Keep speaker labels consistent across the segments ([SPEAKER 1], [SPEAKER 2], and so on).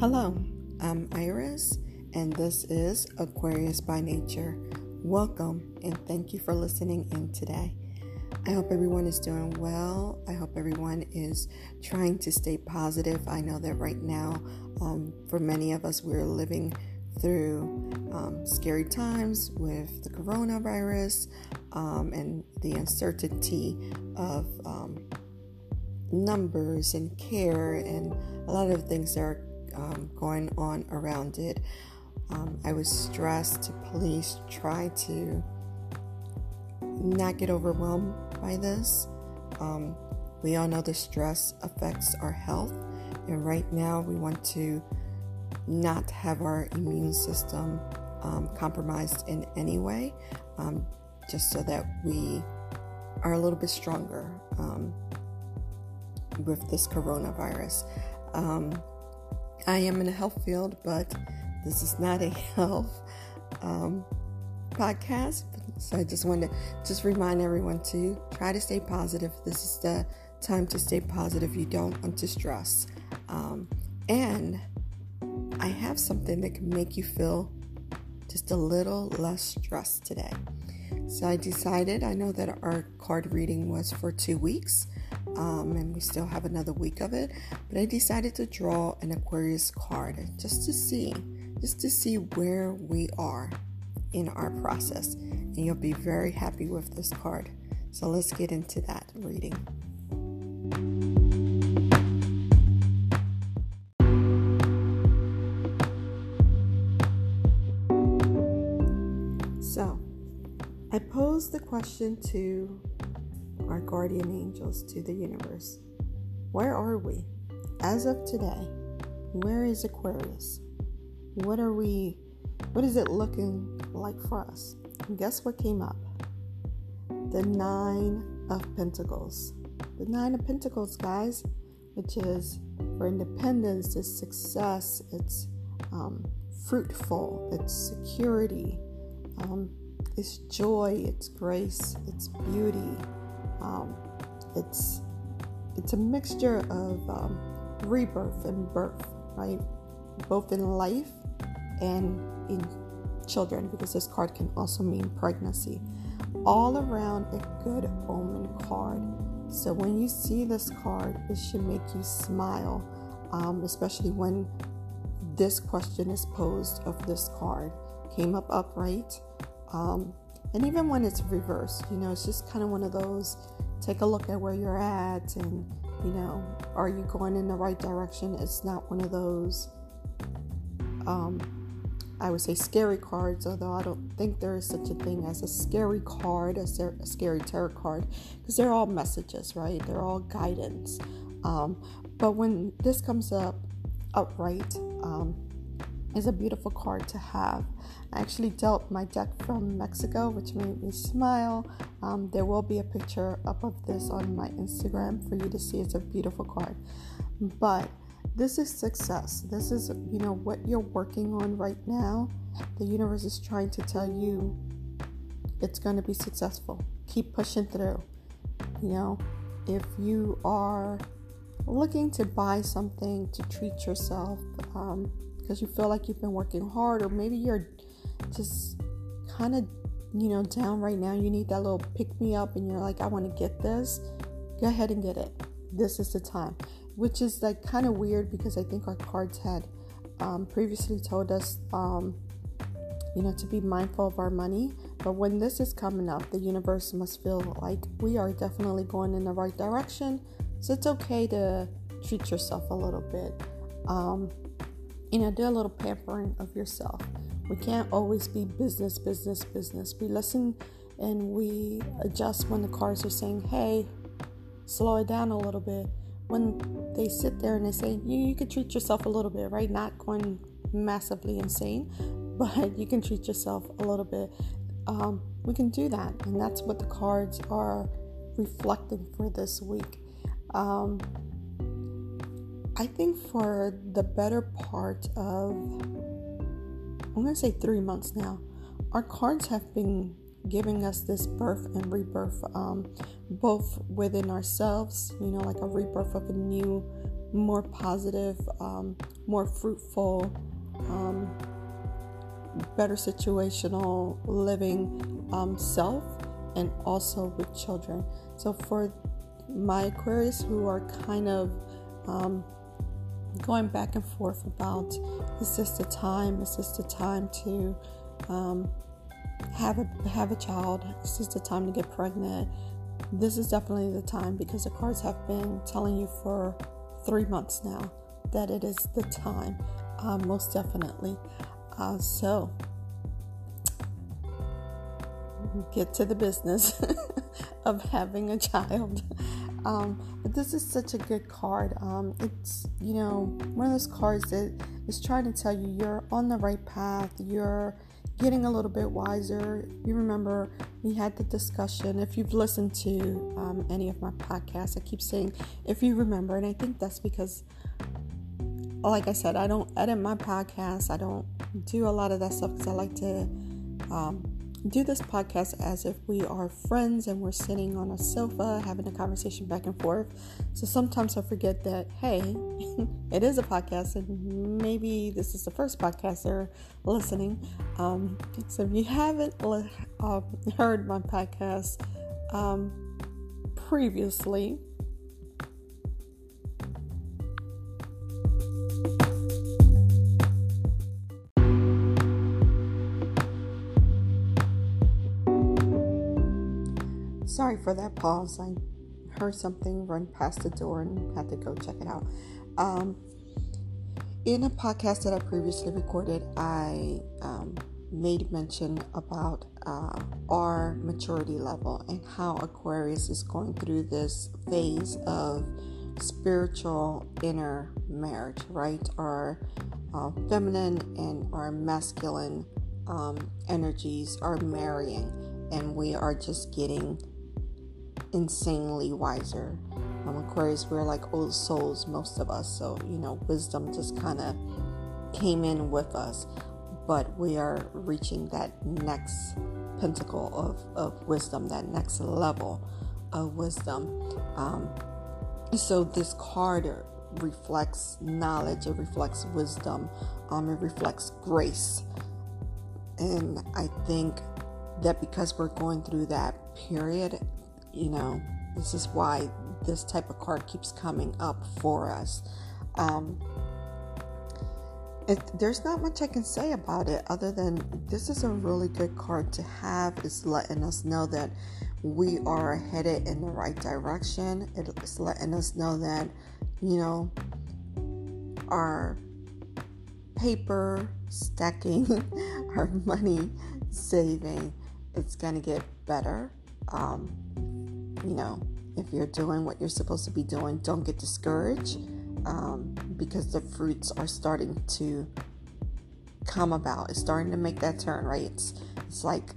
[SPEAKER 1] Hello, I'm Iris, and this is Aquarius by Nature. Welcome, and thank you for listening in today. I hope everyone is doing well. I hope everyone is trying to stay positive. I know that right now, um, for many of us, we're living through um, scary times with the coronavirus um, and the uncertainty of um, numbers and care and a lot of things that are um, going on around it. Um, I was stressed to please try to not get overwhelmed by this. Um, we all know the stress affects our health, and right now we want to not have our immune system um, compromised in any way, um, just so that we are a little bit stronger um, with this coronavirus. I am in the health field, but this is not a health um, podcast. So I just wanted to just remind everyone to try to stay positive. This is the time to stay positive. You don't want to stress. Um, and I have something that can make you feel just a little less stressed today. So I decided, I know that our card reading was for two weeks, um, and we still have another week of it, but I decided to draw an Aquarius card just to see, just to see where we are in our process. And you'll be very happy with this card. So let's get into that reading. So, I posed the question to our guardian angels, to the universe Where are we? As of today, where is Aquarius? What are we, what is it looking like for us? And guess what came up? The Nine of Pentacles. The Nine of Pentacles, guys, which is for independence, it's success, it's um, fruitful, it's security, um, it's joy, it's grace, it's beauty. Um, it's it's a mixture of um, rebirth and birth, right? Both in life and in children, because this card can also mean pregnancy. All around a good omen card. So when you see this card, it should make you smile, um, especially when this question is posed of this card. Came up upright. Um, and even when it's reversed, you know, it's just kind of one of those take a look at where you're at and, you know, are you going in the right direction? It's not one of those, um, I would say scary cards, although I don't think there is such a thing as a scary card, a, ser- a scary tarot card, because they're all messages, right? They're all guidance. Um, but when this comes up upright, um, is a beautiful card to have. I actually dealt my deck from Mexico, which made me smile. Um, there will be a picture up of this on my Instagram for you to see. It's a beautiful card. But this is success. This is, you know, what you're working on right now. The universe is trying to tell you it's going to be successful. Keep pushing through. You know, if you are looking to buy something to treat yourself, um, because you feel like you've been working hard, or maybe you're just kind of, you know, down right now. You need that little pick me up, and you're like, I want to get this. Go ahead and get it. This is the time. Which is like kind of weird because I think our cards had um, previously told us, um, you know, to be mindful of our money. But when this is coming up, the universe must feel like we are definitely going in the right direction. So it's okay to treat yourself a little bit. Um, you know, do a little pampering of yourself. We can't always be business, business, business. We listen and we adjust when the cards are saying, hey, slow it down a little bit. When they sit there and they say, you, you can treat yourself a little bit, right? Not going massively insane, but you can treat yourself a little bit. Um, we can do that. And that's what the cards are reflecting for this week. Um, I think for the better part of, I'm going to say three months now, our cards have been giving us this birth and rebirth, um, both within ourselves, you know, like a rebirth of a new more positive, um, more fruitful, um, better situational living um, self, and also with children. So, for my Aquarius who are kind of um, going back and forth about is this the time? Is this the time to um, have a have a child? Is this the time to get pregnant? This is definitely the time because the cards have been telling you for three months now that it is the time, uh, most definitely. Uh, so get to the business of having a child. Um, but this is such a good card. Um, it's, you know, one of those cards that is trying to tell you you're on the right path, you're getting a little bit wiser. You remember we had the discussion. If you've listened to um, any of my podcasts, I keep saying if you remember, and I think that's because, like I said, I don't edit my podcast, I don't do a lot of that stuff because I like to um, do this podcast as if we are friends and we're sitting on a sofa having a conversation back and forth. So sometimes I forget that, hey, it is a podcast and maybe this is the first podcast they're listening. Um, so if you haven't uh, heard my podcast um, previously, Sorry for that pause. I heard something run past the door and had to go check it out. Um, in a podcast that I previously recorded, I um, made mention about uh, our maturity level and how Aquarius is going through this phase of spiritual inner marriage, right? Our uh, feminine and our masculine um, energies are marrying, and we are just getting insanely wiser. Um, Aquarius, we're like old souls, most of us. So, you know, wisdom just kind of came in with us. But we are reaching that next pentacle of, of wisdom, that next level of wisdom. Um, so, this card reflects knowledge, it reflects wisdom, um, it reflects grace. And I think that because we're going through that period, you know, this is why this type of card keeps coming up for us. Um, it, there's not much I can say about it other than this is a really good card to have. It's letting us know that we are headed in the right direction. It's letting us know that, you know, our paper stacking, our money saving, it's going to get better. Um, you know, if you're doing what you're supposed to be doing, don't get discouraged um, because the fruits are starting to come about. It's starting to make that turn, right? It's, it's like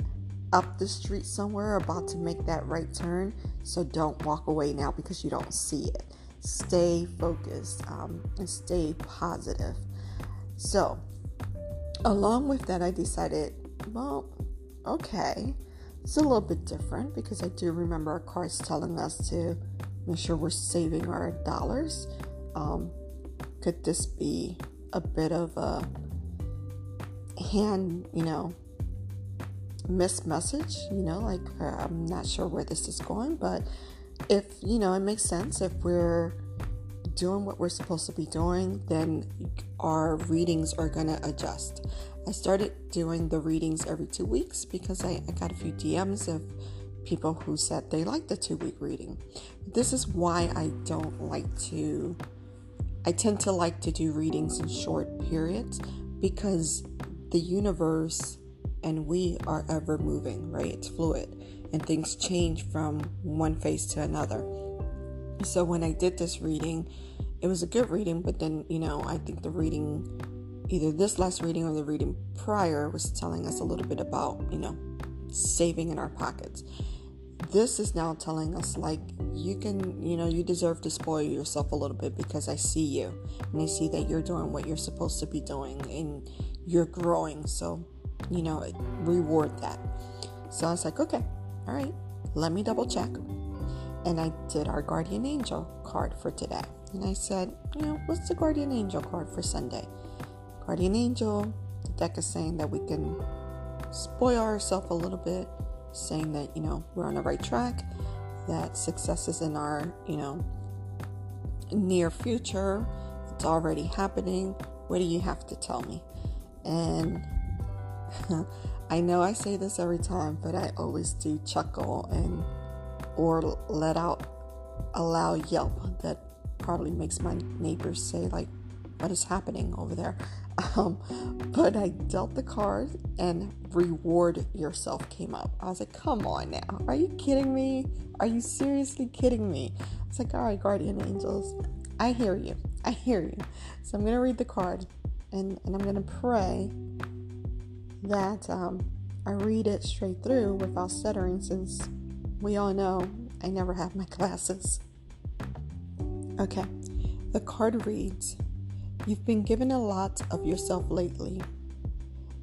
[SPEAKER 1] up the street somewhere, about to make that right turn. So don't walk away now because you don't see it. Stay focused um, and stay positive. So, along with that, I decided, well, okay it's a little bit different because I do remember our cards telling us to make sure we're saving our dollars. Um, could this be a bit of a hand, you know, missed message? You know, like uh, I'm not sure where this is going, but if you know, it makes sense if we're doing what we're supposed to be doing, then our readings are going to adjust. I started doing the readings every two weeks because I, I got a few DMs of people who said they like the two week reading. This is why I don't like to, I tend to like to do readings in short periods because the universe and we are ever moving, right? It's fluid and things change from one phase to another. So when I did this reading, it was a good reading, but then, you know, I think the reading either this last reading or the reading prior was telling us a little bit about, you know, saving in our pockets. This is now telling us, like, you can, you know, you deserve to spoil yourself a little bit because I see you and I see that you're doing what you're supposed to be doing and you're growing. So, you know, reward that. So I was like, okay, all right, let me double check. And I did our guardian angel card for today. and I said, you know, what's the guardian angel card for Sunday? Guardian angel, the deck is saying that we can spoil ourselves a little bit, saying that, you know, we're on the right track, that success is in our, you know, near future, it's already happening. What do you have to tell me? And I know I say this every time, but I always do chuckle and or let out a loud yelp that probably makes my neighbors say like, "What is happening over there?" Um, but I dealt the card and reward yourself came up. I was like, "Come on now, are you kidding me? Are you seriously kidding me?" It's like, "All right, guardian angels, I hear you. I hear you." So I'm gonna read the card and and I'm gonna pray that um, I read it straight through without stuttering since we all know I never have my glasses. Okay, the card reads You've been given a lot of yourself lately,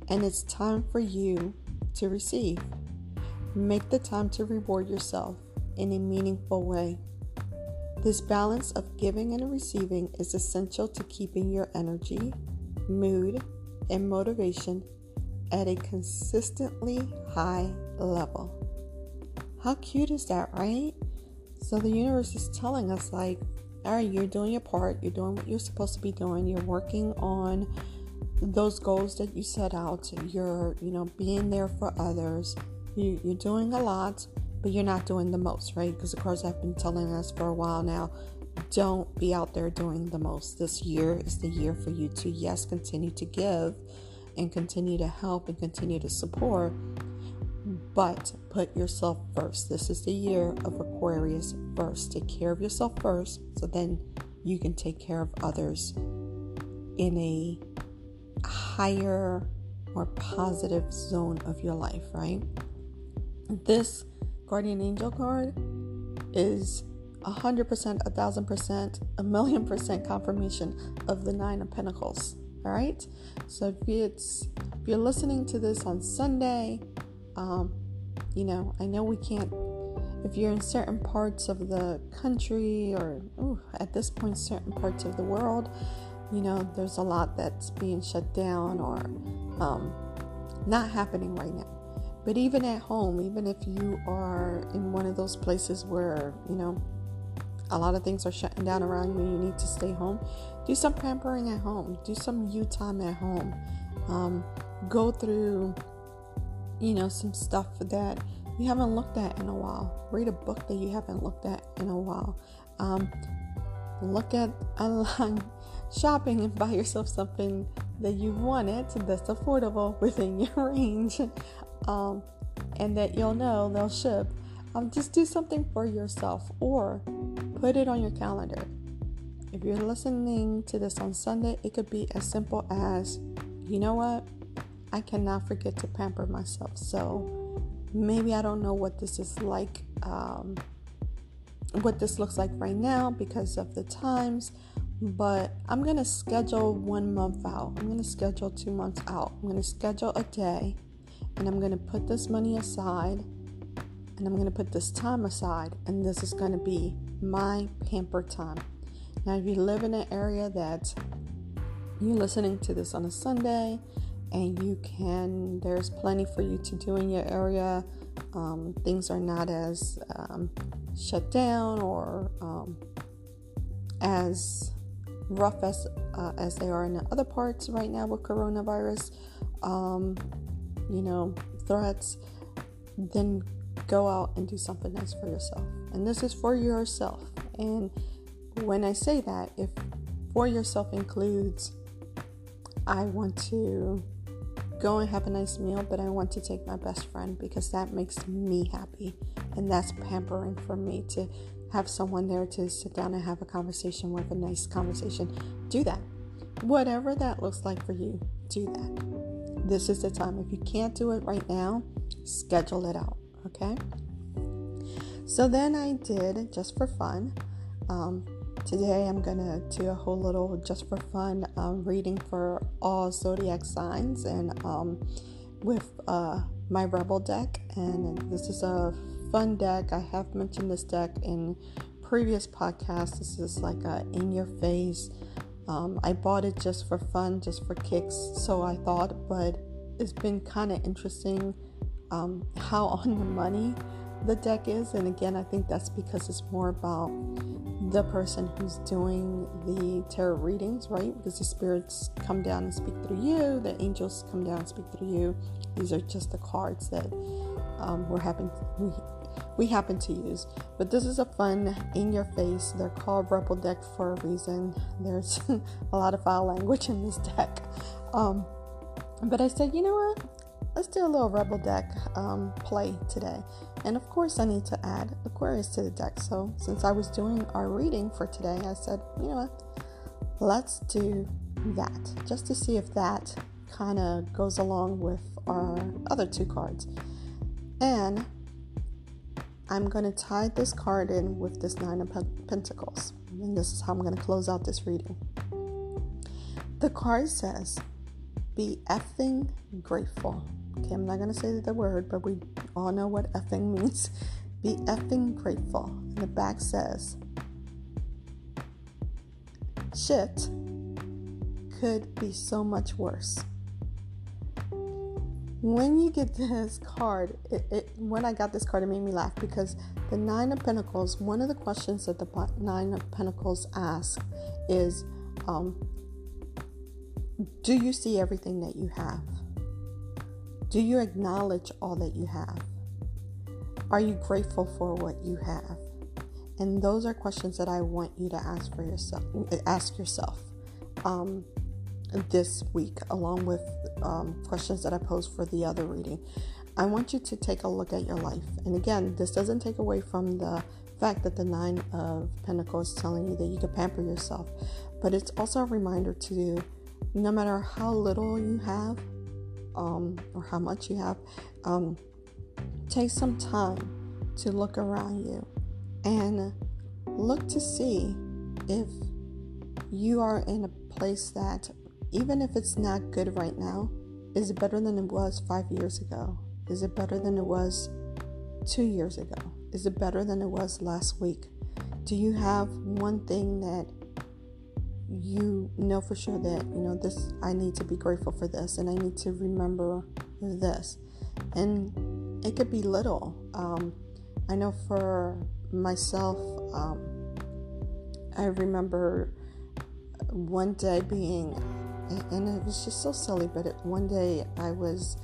[SPEAKER 1] and it's time for you to receive. Make the time to reward yourself in a meaningful way. This balance of giving and receiving is essential to keeping your energy, mood, and motivation at a consistently high level. How cute is that, right? So the universe is telling us, like, all right, you're doing your part, you're doing what you're supposed to be doing, you're working on those goals that you set out, you're, you know, being there for others, you, you're doing a lot, but you're not doing the most, right? Because, of course, I've been telling us for a while now don't be out there doing the most. This year is the year for you to, yes, continue to give and continue to help and continue to support, but put yourself first. This is the year of Aquarius first. Take care of yourself first so then you can take care of others in a higher, more positive zone of your life, right? This guardian angel card is a hundred percent, a thousand percent, a million percent confirmation of the nine of pentacles. All right. So if it's if you're listening to this on Sunday, um, you know, I know we can't. If you're in certain parts of the country or ooh, at this point, certain parts of the world, you know, there's a lot that's being shut down or um, not happening right now. But even at home, even if you are in one of those places where, you know, a lot of things are shutting down around you, you need to stay home, do some pampering at home, do some you time at home. Um, go through, you know, some stuff that you haven't looked at in a while. Read a book that you haven't looked at in a while. Um, look at online shopping and buy yourself something that you wanted that's affordable within your range um, and that you'll know they'll ship. Um, just do something for yourself or Put it on your calendar. If you're listening to this on Sunday, it could be as simple as, you know what? I cannot forget to pamper myself. So maybe I don't know what this is like, um, what this looks like right now because of the times, but I'm going to schedule one month out. I'm going to schedule two months out. I'm going to schedule a day and I'm going to put this money aside and I'm going to put this time aside, and this is going to be my pamper time. Now, if you live in an area that you're listening to this on a Sunday and you can, there's plenty for you to do in your area, um, things are not as um, shut down or um, as rough as uh, as they are in the other parts right now with coronavirus, um, you know, threats, then go out and do something nice for yourself. And this is for yourself. And when I say that, if for yourself includes, I want to go and have a nice meal, but I want to take my best friend because that makes me happy. And that's pampering for me to have someone there to sit down and have a conversation with, a nice conversation. Do that. Whatever that looks like for you, do that. This is the time. If you can't do it right now, schedule it out okay so then i did just for fun um, today i'm gonna do a whole little just for fun um, reading for all zodiac signs and um, with uh, my rebel deck and this is a fun deck i have mentioned this deck in previous podcasts. this is like a in your face. Um, I bought it just for fun, just for kicks, so I thought, but it's been kind of interesting um, how on the money the deck is. And again, I think that's because it's more about the person who's doing the tarot readings, right? Because the spirits come down and speak through you, the angels come down and speak through you. These are just the cards that um, we're happen we we happen to use. But this is a fun in your face. They're called Rebel deck for a reason. There's a lot of foul language in this deck. Um, but I said, you know what? Let's do a little Rebel deck um, play today. And of course, I need to add Aquarius to the deck. So since I was doing our reading for today, I said, you know what? Let's do that just to see if that kind of goes along with our other two cards. And I'm going to tie this card in with this Nine of Pentacles. And this is how I'm going to close out this reading. The card says, Be effing grateful. Okay, I'm not going to say the word, but we all know what effing means. Be effing grateful. And the back says, Shit could be so much worse when you get this card, it, it, when I got this card, it made me laugh because the Nine of Pentacles, one of the questions that the Nine of Pentacles asks is, um, Do you see everything that you have? Do you acknowledge all that you have? Are you grateful for what you have? And those are questions that I want you to ask for yourself. Ask yourself. Um, this week, along with um, questions that I posed for the other reading. I want you to take a look at your life. And again, this doesn't take away from the fact that the Nine of Pentacles is telling you that you can pamper yourself, but it's also a reminder to no matter how little you have um, or how much you have, um, take some time to look around you and look to see if you are in a place that even if it's not good right now, is it better than it was five years ago? Is it better than it was two years ago? Is it better than it was last week? Do you have one thing that you know for sure that, you know, this, I need to be grateful for this and I need to remember this? And it could be little. Um, I know for myself, um, I remember one day being and it was just so silly. But it, one day I was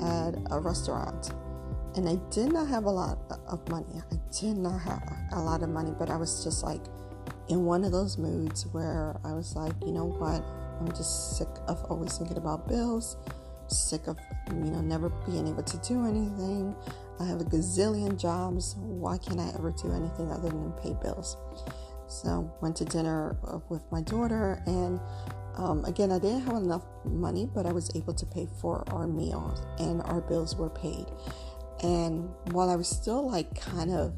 [SPEAKER 1] at a restaurant and I did not have a lot of money. I did not have a lot of money, but I was just like in one of those moods where I was like, you know what? I'm just sick of always thinking about bills, sick of, you know, never being able to do anything. I have a gazillion jobs. Why can't I ever do anything other than pay bills? So went to dinner uh, with my daughter and um, again, I didn't have enough money, but I was able to pay for our meals and our bills were paid. And while I was still like kind of,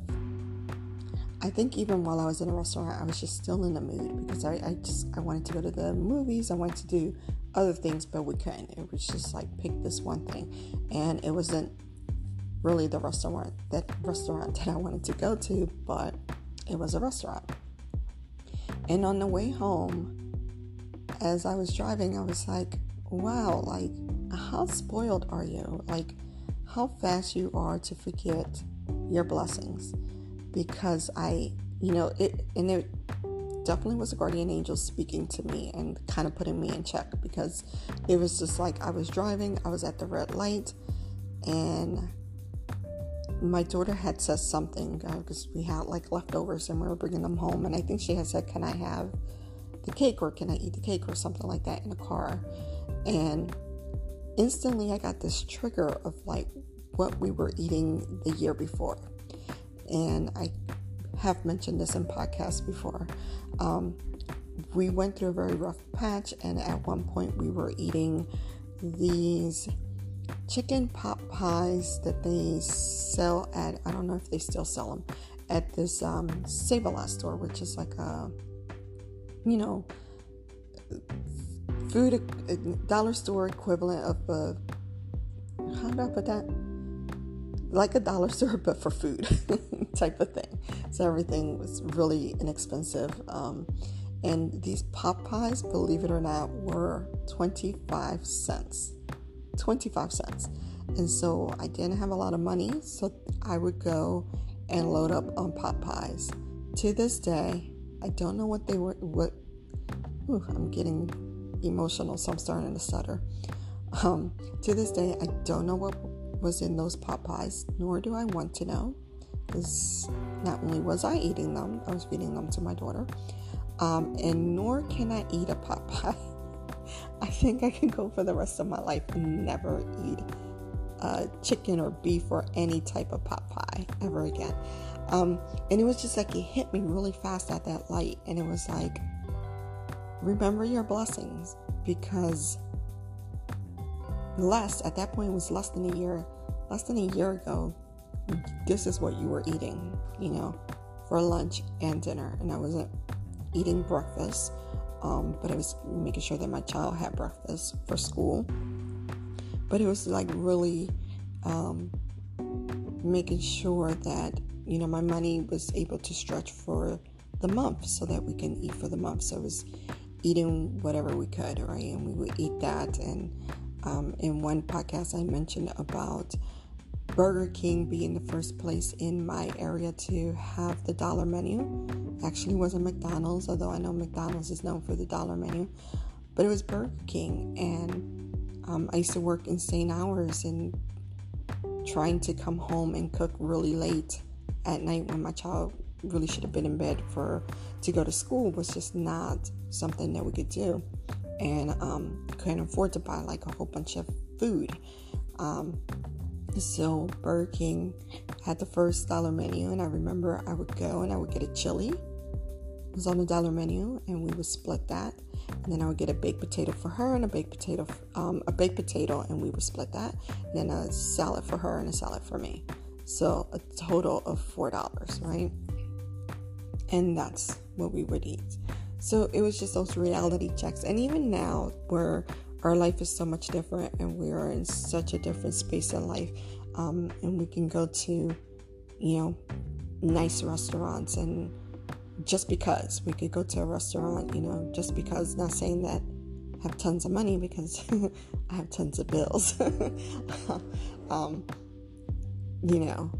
[SPEAKER 1] I think even while I was in a restaurant, I was just still in the mood because I, I just I wanted to go to the movies, I wanted to do other things, but we couldn't. It was just like pick this one thing, and it wasn't really the restaurant that restaurant that I wanted to go to, but it was a restaurant. And on the way home, as I was driving, I was like, wow, like, how spoiled are you? Like, how fast you are to forget your blessings. Because I, you know, it, and it definitely was a guardian angel speaking to me and kind of putting me in check because it was just like I was driving, I was at the red light, and my daughter had said something because uh, we had like leftovers and we were bringing them home, and I think she had said, Can I have the cake or can I eat the cake or something like that in a car. And instantly I got this trigger of like what we were eating the year before. And I have mentioned this in podcasts before. Um, we went through a very rough patch, and at one point we were eating these chicken pot pies that they sell at, I don't know if they still sell them, at this um, Save a Lot store, which is like a you know, food dollar store equivalent of a how do I put that? Like a dollar store, but for food type of thing. So everything was really inexpensive. Um, and these pot pies, believe it or not, were 25 cents. 25 cents. And so I didn't have a lot of money, so I would go and load up on pot pies. To this day, I don't know what they were. What ooh, I'm getting emotional, so I'm starting to stutter. Um, to this day, I don't know what was in those pot pies, nor do I want to know, because not only was I eating them, I was feeding them to my daughter, um, and nor can I eat a pot pie. I think I can go for the rest of my life and never eat uh, chicken or beef or any type of pot pie ever again. Um, and it was just like it hit me really fast at that light, and it was like, remember your blessings because less at that point was less than a year, less than a year ago. This is what you were eating, you know, for lunch and dinner, and I wasn't eating breakfast, um, but I was making sure that my child had breakfast for school. But it was like really um, making sure that you know my money was able to stretch for the month so that we can eat for the month. So it was eating whatever we could right? And we would eat that and um, in one podcast i mentioned about burger king being the first place in my area to have the dollar menu. Actually wasn't mcdonald's although i know mcdonald's is known for the dollar menu but it was burger king. And um, I used to work insane hours and trying to come home and cook really late at night when my child really should have been in bed for to go to school was just not something that we could do and um, couldn't afford to buy like a whole bunch of food um, so burger king had the first dollar menu and i remember i would go and i would get a chili it was on the dollar menu and we would split that and then I would get a baked potato for her and a baked potato, um, a baked potato, and we would split that. And then a salad for her and a salad for me. So a total of four dollars, right? And that's what we would eat. So it was just those reality checks. And even now, where our life is so much different and we are in such a different space in life, um, and we can go to, you know, nice restaurants and just because we could go to a restaurant, you know, just because, not saying that I have tons of money because I have tons of bills. um, you know,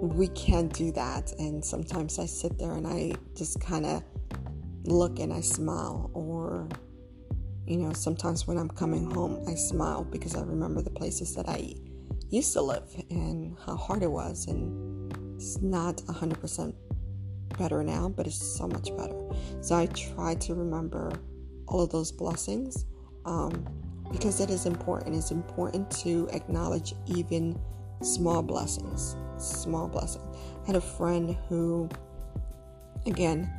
[SPEAKER 1] we can't do that. And sometimes I sit there and I just kind of look and I smile, or, you know, sometimes when I'm coming home, I smile because I remember the places that I used to live and how hard it was. And it's not 100% better now, but it's so much better. So I try to remember all of those blessings um, because it is important. It's important to acknowledge even small blessings. Small blessings. I had a friend who, again,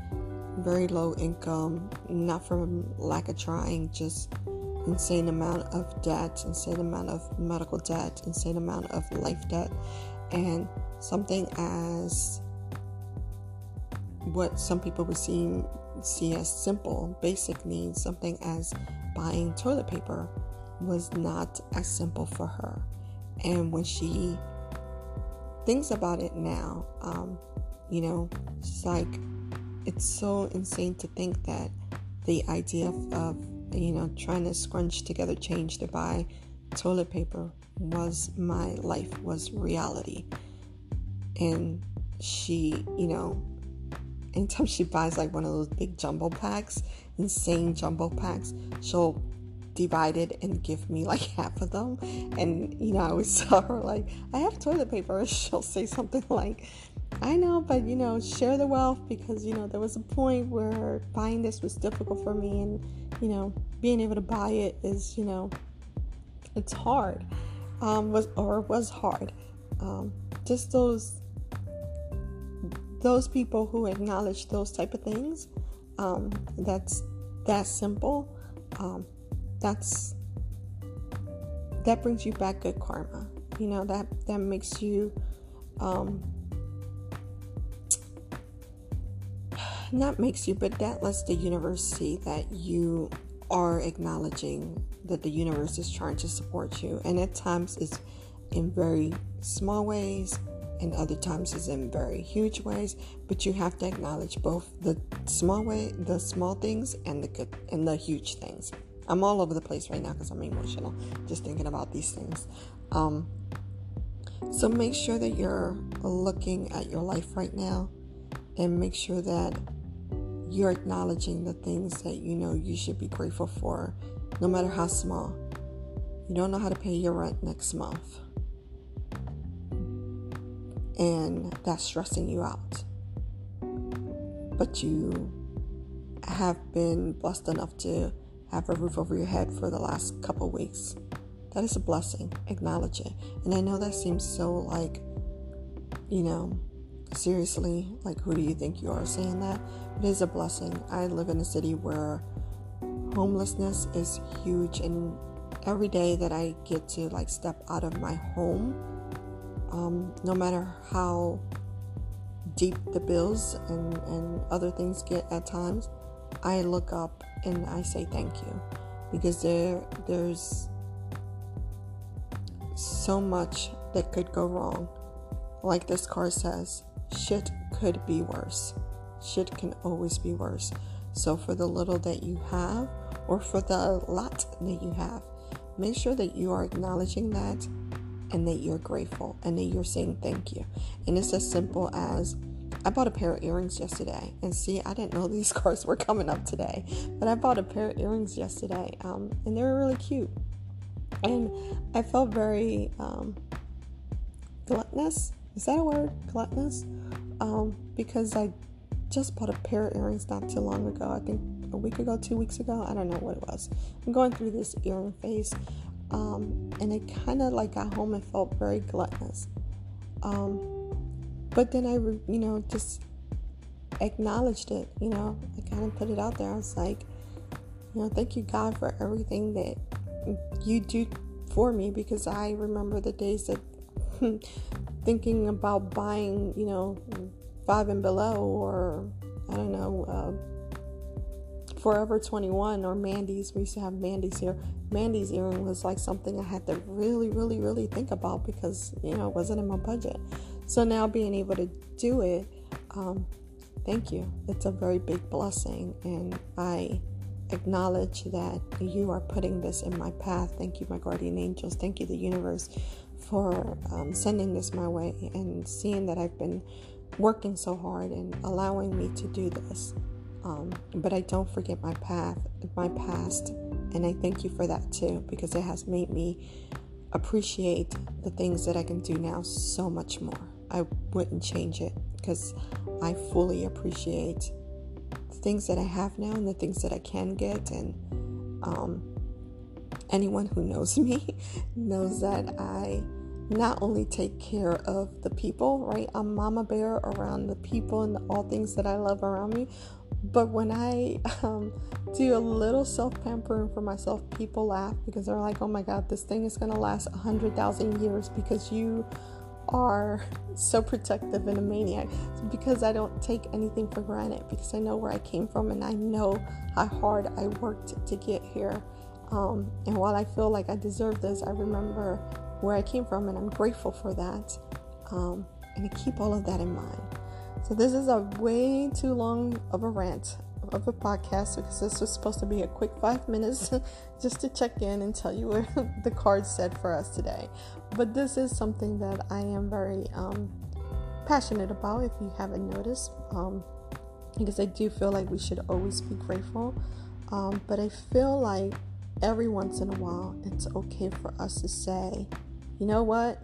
[SPEAKER 1] very low income, not from lack of trying, just insane amount of debt, insane amount of medical debt, insane amount of life debt, and something as what some people would see see as simple, basic needs, something as buying toilet paper, was not as simple for her. And when she thinks about it now, um, you know, she's like, it's so insane to think that the idea of, of, you know, trying to scrunch together change to buy toilet paper was my life, was reality. And she, you know, anytime she buys like one of those big jumbo packs, insane jumbo packs, she'll divide it and give me like half of them. And you know, I always saw her like, I have toilet paper. She'll say something like, I know, but you know, share the wealth because you know there was a point where buying this was difficult for me, and you know, being able to buy it is you know, it's hard, um, was or was hard. Um, just those those people who acknowledge those type of things um, that's that simple um, that's that brings you back good karma you know that that makes you um, not makes you but that lets the universe see that you are acknowledging that the universe is trying to support you. And at times it's in very small ways and other times it's in very huge ways. But you have to acknowledge both the small way the small things and the good and the huge things. I'm all over the place right now because i'm emotional just thinking about these things. Um, so make sure that you're looking at your life right now and make sure that you're acknowledging the things that you know you should be grateful for no matter how small you don't know how to pay your rent next month and that's stressing you out. But you have been blessed enough to have a roof over your head for the last couple weeks. That is a blessing. Acknowledge it. And I know that seems so like, you know, seriously, like who do you think you are saying that? It is a blessing. I live in a city where homelessness is huge and every day that I get to like step out of my home um, no matter how deep the bills and, and other things get at times, I look up and I say thank you because there there's so much that could go wrong. Like this car says, shit could be worse. Shit can always be worse. So for the little that you have or for the lot that you have, make sure that you are acknowledging that and that you're grateful and that you're saying thank you. And it's as simple as I bought a pair of earrings yesterday, and see, I didn't know these cards were coming up today, but I bought a pair of earrings yesterday, um, and they were really cute. And I felt very um, gluttonous. Is that a word? Gluttonous? Um, because I just bought a pair of earrings not too long ago. I think a week ago, two weeks ago. I don't know what it was. I'm going through this earring phase um, and I kind of like got home and felt very gluttonous. Um, but then I, you know, just acknowledged it. You know, I kind of put it out there. I was like, you know, thank you God for everything that you do for me because I remember the days that thinking about buying, you know, five and below or I don't know. Uh, Forever 21 or Mandee's. We used to have Mandee's here. Mandee's earring was like something I had to really, really, really think about because, you know, it wasn't in my budget. So now being able to do it, um, thank you. It's a very big blessing. And I acknowledge that you are putting this in my path. Thank you, my guardian angels. Thank you, the universe, for um, sending this my way and seeing that I've been working so hard and allowing me to do this. Um, but I don't forget my path, my past, and I thank you for that too because it has made me appreciate the things that I can do now so much more. I wouldn't change it because I fully appreciate the things that I have now and the things that I can get. And um, anyone who knows me knows that I not only take care of the people, right? I'm mama bear around the people and all things that I love around me, but when I um, do a little self pampering for myself, people laugh because they're like, oh my God, this thing is going to last 100,000 years because you are so protective and a maniac. because I don't take anything for granted, because I know where I came from and I know how hard I worked to get here. Um, and while I feel like I deserve this, I remember where I came from and I'm grateful for that. Um, and I keep all of that in mind. So this is a way too long of a rant of a podcast because this was supposed to be a quick five minutes just to check in and tell you what the card said for us today. But this is something that I am very um, passionate about, if you haven't noticed, um, because I do feel like we should always be grateful. Um, but I feel like every once in a while it's okay for us to say, you know what?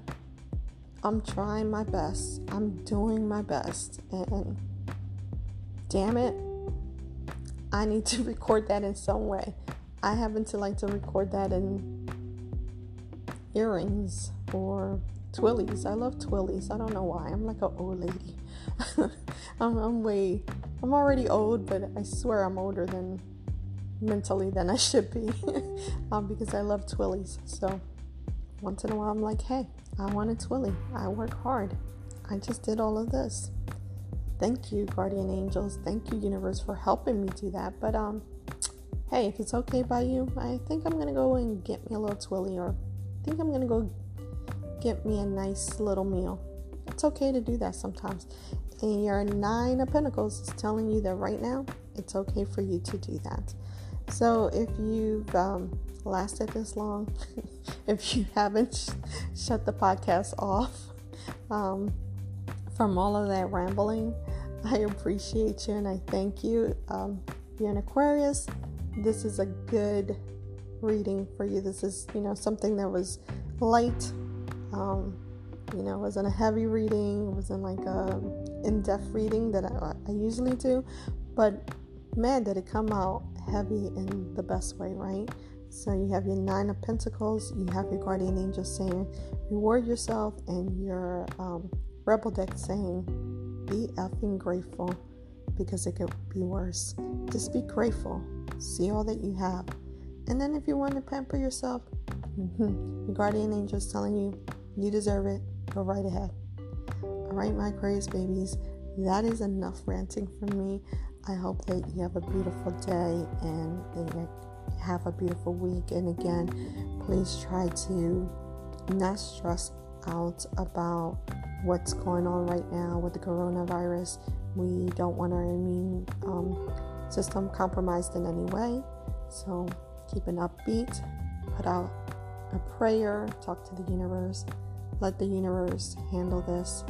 [SPEAKER 1] I'm trying my best. I'm doing my best. And damn it, I need to record that in some way. I happen to like to record that in earrings or twillies. I love twillies. I don't know why. I'm like an old lady. I'm, I'm way, I'm already old, but I swear I'm older than mentally than I should be um, because I love twillies. So once in a while, I'm like, hey, I want a Twilly. I work hard. I just did all of this. Thank you, guardian angels. Thank you, universe, for helping me do that. But um, hey, if it's okay by you, I think I'm gonna go and get me a little Twilly, or I think I'm gonna go get me a nice little meal. It's okay to do that sometimes. And your Nine of Pentacles is telling you that right now it's okay for you to do that. So if you've um, lasted this long, if you haven't sh- shut the podcast off um, from all of that rambling, I appreciate you and I thank you. Um, you're an Aquarius, this is a good reading for you. This is, you know, something that was light. Um, you know, wasn't a heavy reading, it wasn't like a in-depth reading that I, I usually do, but man, did it come out heavy in the best way, right? So you have your Nine of Pentacles, you have your Guardian Angel saying, reward yourself, and your um, Rebel deck saying, be effing grateful because it could be worse. Just be grateful. See all that you have. And then if you want to pamper yourself, your guardian angel is telling you you deserve it. Go right ahead. All right, my Aquarius babies, that is enough ranting from me. I hope that you have a beautiful day and that you have a beautiful week. And again, please try to not stress out about what's going on right now with the coronavirus. We don't want our immune um, system compromised in any way. So keep an upbeat, put out a prayer, talk to the universe, let the universe handle this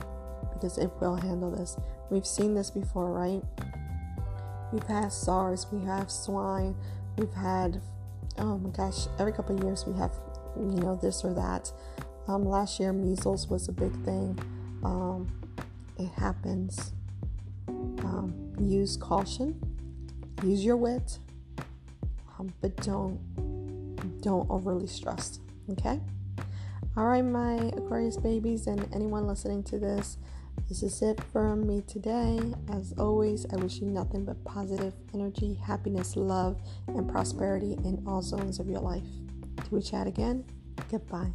[SPEAKER 1] because it will handle this. We've seen this before, right? We've had SARS, we have swine, we've had, oh my gosh, every couple of years we have, you know, this or that. Um, last year, measles was a big thing. Um, it happens. Um, use caution, use your wit, um, but don't don't overly stress. Okay. All right, my Aquarius babies, and anyone listening to this. This is it for me today. As always, I wish you nothing but positive energy, happiness, love, and prosperity in all zones of your life. Till we chat again, goodbye.